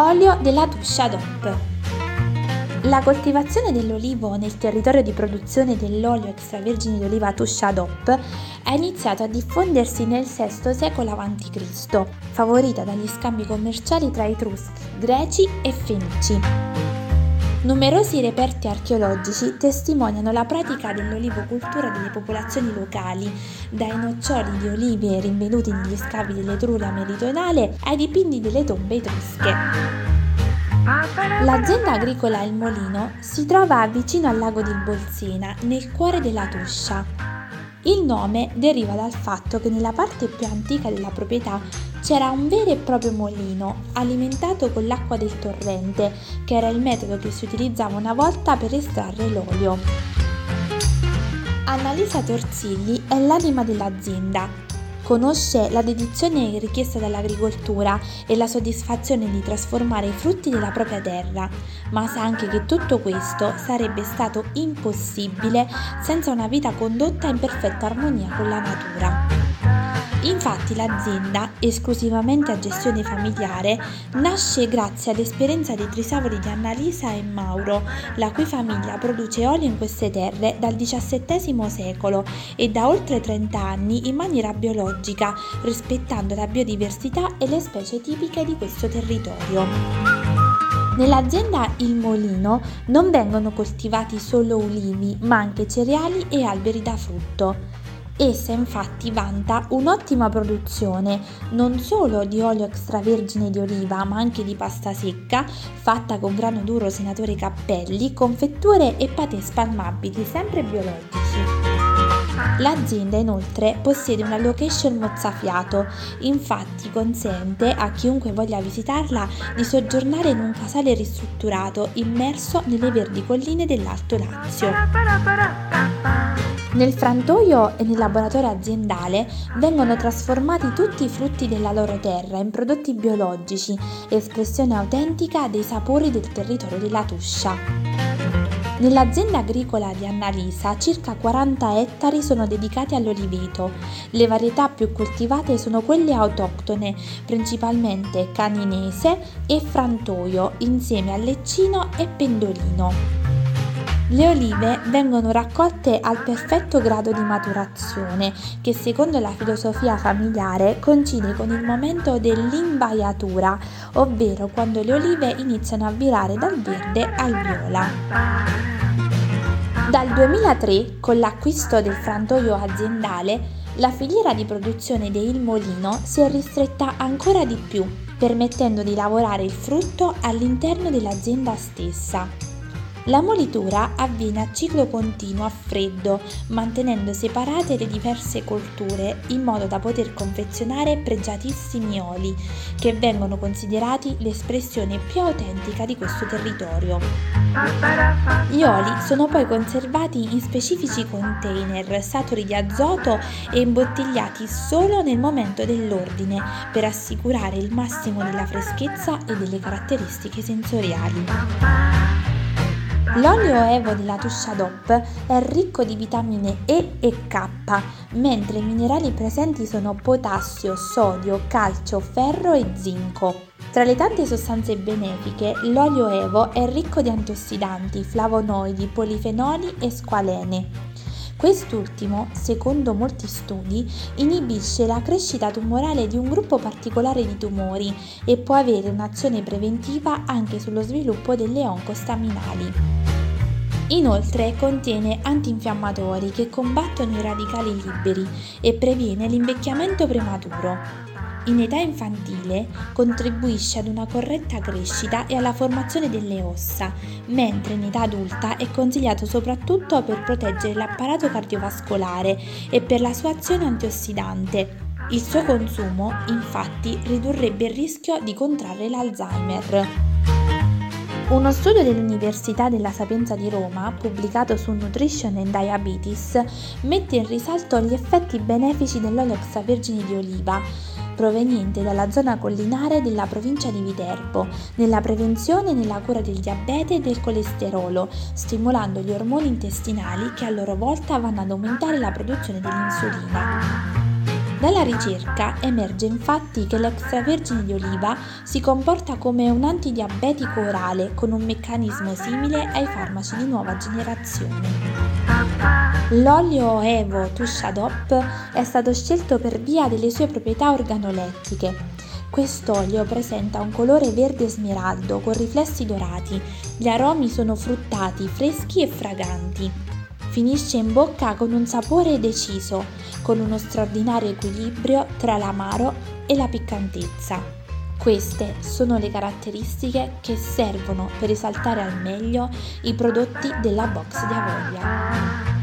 Olio della Tuscia DOP. La coltivazione dell'olivo nel territorio di produzione dell'olio extravergine di oliva Tuscia DOP è iniziato a diffondersi nel VI secolo a.C., favorita dagli scambi commerciali tra Etruschi, Greci e Fenici. Numerosi reperti archeologici testimoniano la pratica dell'olivocultura delle popolazioni locali, dai noccioli di olive rinvenuti negli scavi dell'Etruria meridionale ai dipinti delle tombe etrusche. L'azienda agricola Il Molino si trova vicino al lago di Bolsena, nel cuore della Tuscia. Il nome deriva dal fatto che nella parte più antica della proprietà c'era un vero e proprio molino alimentato con l'acqua del torrente, che era il metodo che si utilizzava una volta per estrarre l'olio. Annalisa Torzilli è l'anima dell'azienda. Conosce la dedizione richiesta dall'agricoltura e la soddisfazione di trasformare i frutti della propria terra, ma sa anche che tutto questo sarebbe stato impossibile senza una vita condotta in perfetta armonia con la natura. Infatti l'azienda, esclusivamente a gestione familiare, nasce grazie all'esperienza dei trisavoli di Annalisa e Mauro, la cui famiglia produce olio in queste terre dal XVII secolo e da oltre 30 anni in maniera biologica, rispettando la biodiversità e le specie tipiche di questo territorio. Nell'azienda Il Molino non vengono coltivati solo ulivi, ma anche cereali e alberi da frutto. Essa infatti vanta un'ottima produzione non solo di olio extravergine di oliva ma anche di pasta secca fatta con grano duro senatore Cappelli, confetture e patè spalmabili sempre biologici. L'azienda inoltre possiede una location mozzafiato, infatti consente a chiunque voglia visitarla di soggiornare in un casale ristrutturato immerso nelle verdi colline dell'Alto Lazio. Nel frantoio e nel laboratorio aziendale vengono trasformati tutti i frutti della loro terra in prodotti biologici, espressione autentica dei sapori del territorio della Tuscia. Nell'azienda agricola di Annalisa circa 40 ettari sono dedicati all'oliveto. Le varietà più coltivate sono quelle autoctone, principalmente caninese e frantoio, insieme a leccino e pendolino. Le olive vengono raccolte al perfetto grado di maturazione, che secondo la filosofia familiare coincide con il momento dell'imbaiatura, ovvero quando le olive iniziano a virare dal verde al viola. Dal 2003, con l'acquisto del frantoio aziendale, la filiera di produzione del Molino si è ristretta ancora di più, permettendo di lavorare il frutto all'interno dell'azienda stessa. La molitura avviene a ciclo continuo a freddo, mantenendo separate le diverse colture in modo da poter confezionare pregiatissimi oli, che vengono considerati l'espressione più autentica di questo territorio. Gli oli sono poi conservati in specifici container saturi di azoto e imbottigliati solo nel momento dell'ordine per assicurare il massimo della freschezza e delle caratteristiche sensoriali. L'olio Evo della Tuscia DOP è ricco di vitamine E e K, mentre i minerali presenti sono potassio, sodio, calcio, ferro e zinco. Tra le tante sostanze benefiche, l'olio Evo è ricco di antiossidanti, flavonoidi, polifenoli e squalene. Quest'ultimo, secondo molti studi, inibisce la crescita tumorale di un gruppo particolare di tumori e può avere un'azione preventiva anche sullo sviluppo delle oncostaminali. Inoltre contiene antinfiammatori che combattono i radicali liberi e previene l'invecchiamento prematuro. In età infantile contribuisce ad una corretta crescita e alla formazione delle ossa, mentre in età adulta è consigliato soprattutto per proteggere l'apparato cardiovascolare e per la sua azione antiossidante. Il suo consumo, infatti, ridurrebbe il rischio di contrarre l'Alzheimer. Uno studio dell'Università della Sapienza di Roma, pubblicato su Nutrition and Diabetes, mette in risalto gli effetti benefici dell'olio extravergine di oliva, proveniente dalla zona collinare della provincia di Viterbo, nella prevenzione e nella cura del diabete e del colesterolo, stimolando gli ormoni intestinali che a loro volta vanno ad aumentare la produzione dell'insulina. Dalla ricerca emerge infatti che l'extravergine di oliva si comporta come un antidiabetico orale con un meccanismo simile ai farmaci di nuova generazione. L'olio Evo Tushadop è stato scelto per via delle sue proprietà organolettiche. Quest'olio presenta un colore verde smeraldo con riflessi dorati. Gli aromi sono fruttati, freschi e fraganti. Finisce in bocca con un sapore deciso, con uno straordinario equilibrio tra l'amaro e la piccantezza. Queste sono le caratteristiche che servono per esaltare al meglio i prodotti della box di Avoria.